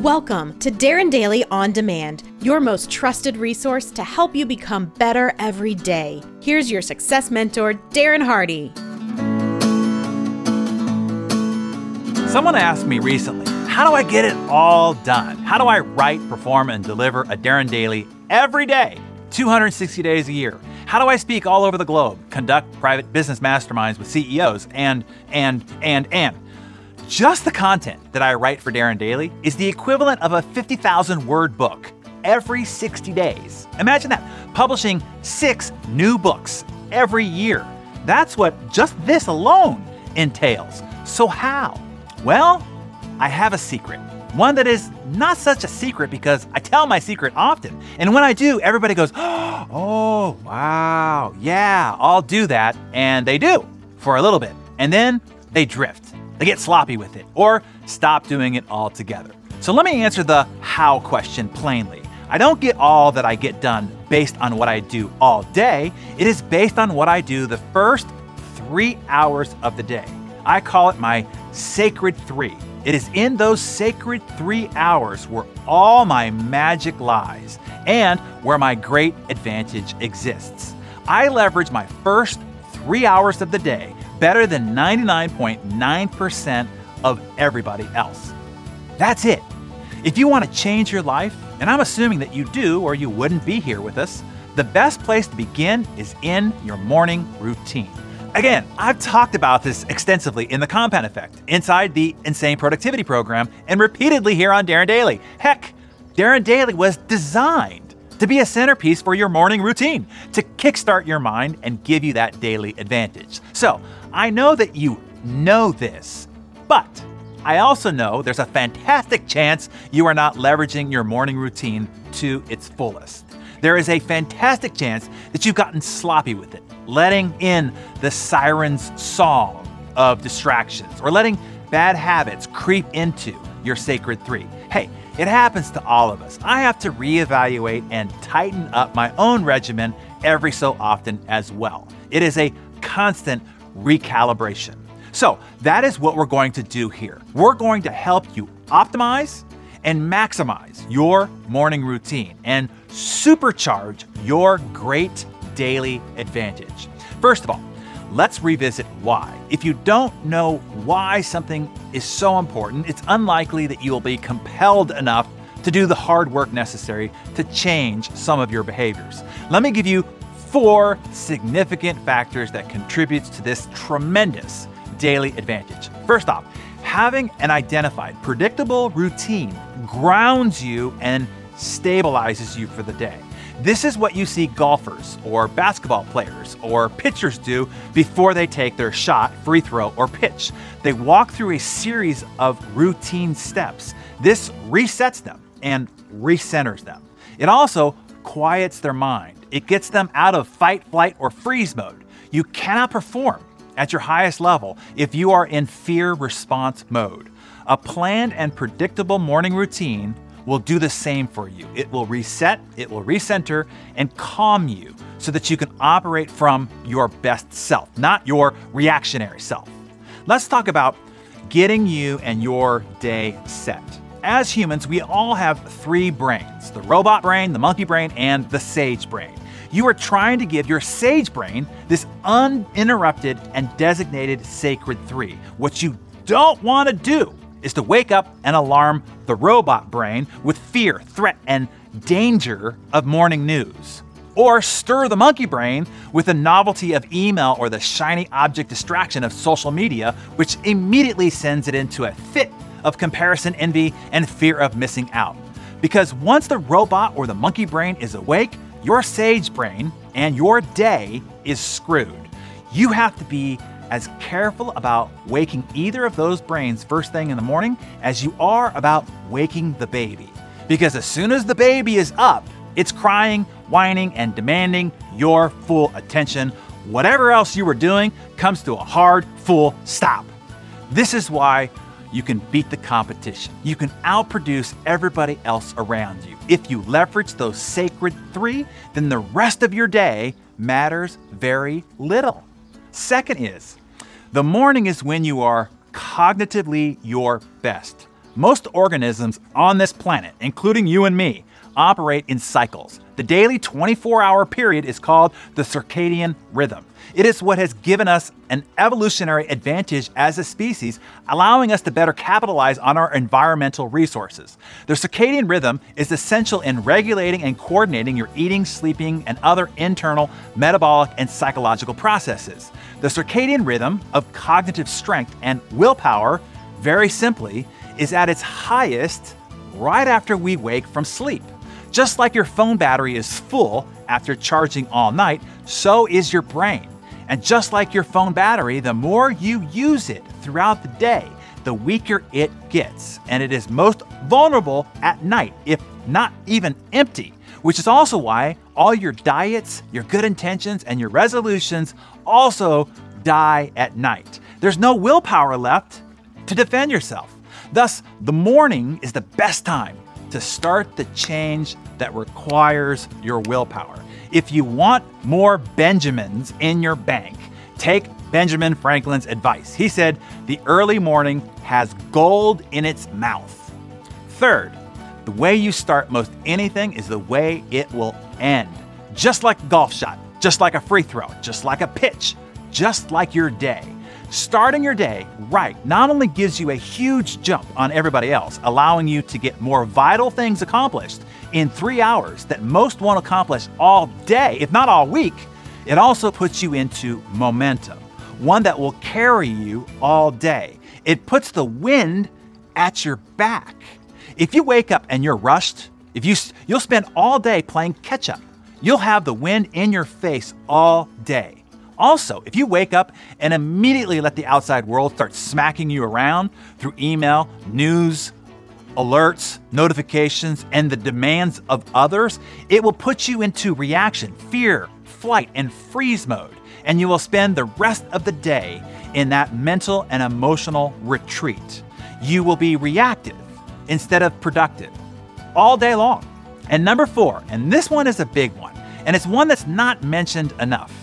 Welcome to Darren Daily On Demand, your most trusted resource to help you become better every day. Here's your success mentor, Darren Hardy. Someone asked me recently, how do I get it all done? How do I write, perform, and deliver a Darren Daily every day, 260 days a year? How do I speak all over the globe, conduct private business masterminds with CEOs, and, and, and, and? Just the content that I write for Darren Daily is the equivalent of a 50,000 word book every 60 days. Imagine that, publishing six new books every year. That's what just this alone entails. So, how? Well, I have a secret. One that is not such a secret because I tell my secret often. And when I do, everybody goes, Oh, wow, yeah, I'll do that. And they do for a little bit. And then they drift. They get sloppy with it or stop doing it altogether. So let me answer the how question plainly. I don't get all that I get done based on what I do all day. It is based on what I do the first three hours of the day. I call it my sacred three. It is in those sacred three hours where all my magic lies and where my great advantage exists. I leverage my first three hours of the day better than 99.9% of everybody else. That's it. If you want to change your life, and I'm assuming that you do or you wouldn't be here with us, the best place to begin is in your morning routine. Again, I've talked about this extensively in the Compound Effect, inside the Insane Productivity Program, and repeatedly here on Darren Daily. Heck, Darren Daily was designed to be a centerpiece for your morning routine, to kickstart your mind and give you that daily advantage. So, I know that you know this, but I also know there's a fantastic chance you are not leveraging your morning routine to its fullest. There is a fantastic chance that you've gotten sloppy with it, letting in the siren's song of distractions or letting bad habits creep into your sacred three. Hey, it happens to all of us. I have to reevaluate and tighten up my own regimen every so often as well. It is a constant recalibration. So, that is what we're going to do here. We're going to help you optimize and maximize your morning routine and supercharge your great daily advantage. First of all, let's revisit why. If you don't know why something is so important, it's unlikely that you will be compelled enough to do the hard work necessary to change some of your behaviors. Let me give you four significant factors that contributes to this tremendous daily advantage. First off, having an identified predictable routine grounds you and stabilizes you for the day. This is what you see golfers or basketball players or pitchers do before they take their shot, free throw, or pitch. They walk through a series of routine steps. This resets them and recenters them. It also quiets their mind it gets them out of fight, flight, or freeze mode. You cannot perform at your highest level if you are in fear response mode. A planned and predictable morning routine will do the same for you. It will reset, it will recenter, and calm you so that you can operate from your best self, not your reactionary self. Let's talk about getting you and your day set. As humans, we all have three brains the robot brain, the monkey brain, and the sage brain. You are trying to give your sage brain this uninterrupted and designated sacred three. What you don't want to do is to wake up and alarm the robot brain with fear, threat, and danger of morning news. Or stir the monkey brain with the novelty of email or the shiny object distraction of social media, which immediately sends it into a fit of comparison envy and fear of missing out. Because once the robot or the monkey brain is awake, your sage brain and your day is screwed. You have to be as careful about waking either of those brains first thing in the morning as you are about waking the baby. Because as soon as the baby is up, it's crying, whining, and demanding your full attention. Whatever else you were doing comes to a hard, full stop. This is why you can beat the competition. You can outproduce everybody else around you. If you leverage those sacred three, then the rest of your day matters very little. Second is, the morning is when you are cognitively your best. Most organisms on this planet, including you and me, operate in cycles. The daily 24 hour period is called the circadian rhythm. It is what has given us an evolutionary advantage as a species, allowing us to better capitalize on our environmental resources. The circadian rhythm is essential in regulating and coordinating your eating, sleeping, and other internal metabolic and psychological processes. The circadian rhythm of cognitive strength and willpower, very simply, is at its highest right after we wake from sleep. Just like your phone battery is full after charging all night, so is your brain. And just like your phone battery, the more you use it throughout the day, the weaker it gets. And it is most vulnerable at night, if not even empty, which is also why all your diets, your good intentions, and your resolutions also die at night. There's no willpower left to defend yourself. Thus, the morning is the best time to start the change that requires your willpower. If you want more Benjamins in your bank, take Benjamin Franklin's advice. He said, The early morning has gold in its mouth. Third, the way you start most anything is the way it will end. Just like a golf shot, just like a free throw, just like a pitch, just like your day. Starting your day right not only gives you a huge jump on everybody else, allowing you to get more vital things accomplished in three hours that most won't accomplish all day, if not all week, it also puts you into momentum, one that will carry you all day. It puts the wind at your back. If you wake up and you're rushed, if you you'll spend all day playing catch up. You'll have the wind in your face all day. Also, if you wake up and immediately let the outside world start smacking you around through email, news, alerts, notifications, and the demands of others, it will put you into reaction, fear, flight, and freeze mode. And you will spend the rest of the day in that mental and emotional retreat. You will be reactive instead of productive all day long. And number four, and this one is a big one, and it's one that's not mentioned enough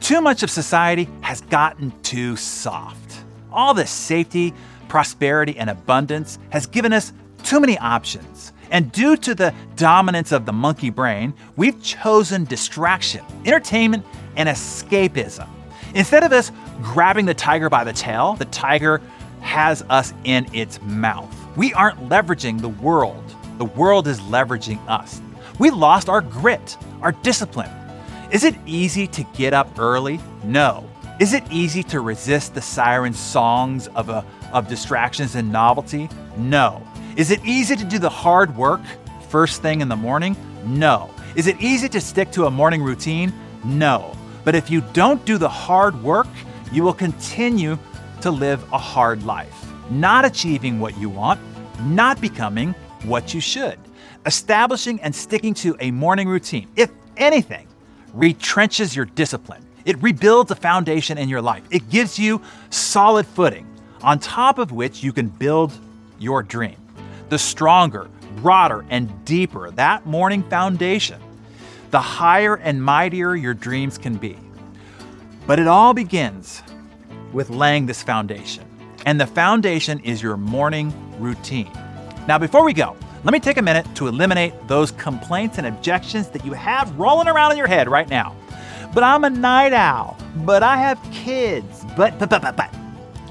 too much of society has gotten too soft. All this safety, prosperity, and abundance has given us too many options. And due to the dominance of the monkey brain, we've chosen distraction, entertainment, and escapism. Instead of us grabbing the tiger by the tail, the tiger has us in its mouth. We aren't leveraging the world, the world is leveraging us. We lost our grit, our discipline, is it easy to get up early? No. Is it easy to resist the siren songs of, a, of distractions and novelty? No. Is it easy to do the hard work first thing in the morning? No. Is it easy to stick to a morning routine? No. But if you don't do the hard work, you will continue to live a hard life, not achieving what you want, not becoming what you should. Establishing and sticking to a morning routine, if anything, retrenches your discipline. It rebuilds a foundation in your life. It gives you solid footing on top of which you can build your dream. The stronger, broader, and deeper that morning foundation, the higher and mightier your dreams can be. But it all begins with laying this foundation. And the foundation is your morning routine. Now, before we go, let me take a minute to eliminate those complaints and objections that you have rolling around in your head right now. But I'm a night owl, but I have kids, but, but, but, but, but.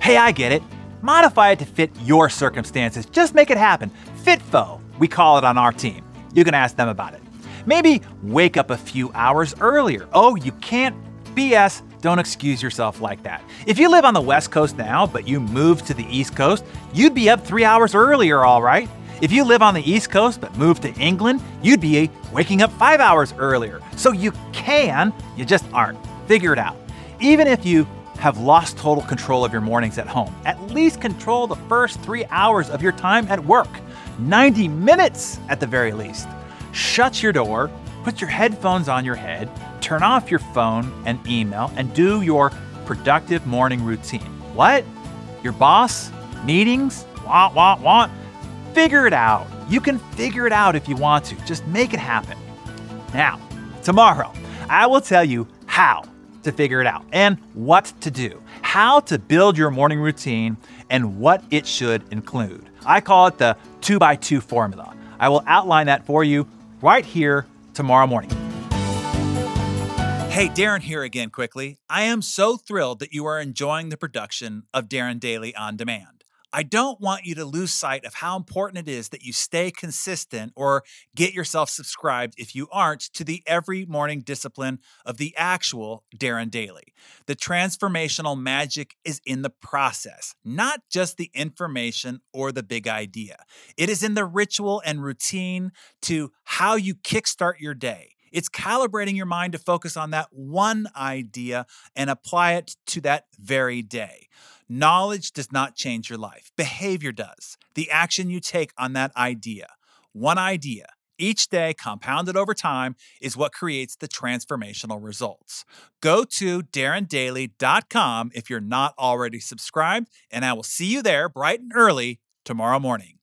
Hey, I get it. Modify it to fit your circumstances. Just make it happen. FitFo, we call it on our team. You can ask them about it. Maybe wake up a few hours earlier. Oh, you can't BS. Don't excuse yourself like that. If you live on the West Coast now, but you moved to the East Coast, you'd be up three hours earlier, all right? If you live on the East Coast but moved to England, you'd be waking up five hours earlier. So you can, you just aren't. Figure it out. Even if you have lost total control of your mornings at home, at least control the first three hours of your time at work. 90 minutes at the very least. Shut your door, put your headphones on your head, turn off your phone and email, and do your productive morning routine. What? Your boss? Meetings? Want, want, want? Figure it out. You can figure it out if you want to. Just make it happen. Now, tomorrow, I will tell you how to figure it out and what to do, how to build your morning routine, and what it should include. I call it the 2 by 2 formula. I will outline that for you right here tomorrow morning. Hey, Darren here again quickly. I am so thrilled that you are enjoying the production of Darren Daily On Demand. I don't want you to lose sight of how important it is that you stay consistent or get yourself subscribed if you aren't to the every morning discipline of the actual Darren Daily. The transformational magic is in the process, not just the information or the big idea. It is in the ritual and routine to how you kickstart your day. It's calibrating your mind to focus on that one idea and apply it to that very day. Knowledge does not change your life, behavior does. The action you take on that idea, one idea, each day compounded over time is what creates the transformational results. Go to darrendaily.com if you're not already subscribed, and I will see you there bright and early tomorrow morning.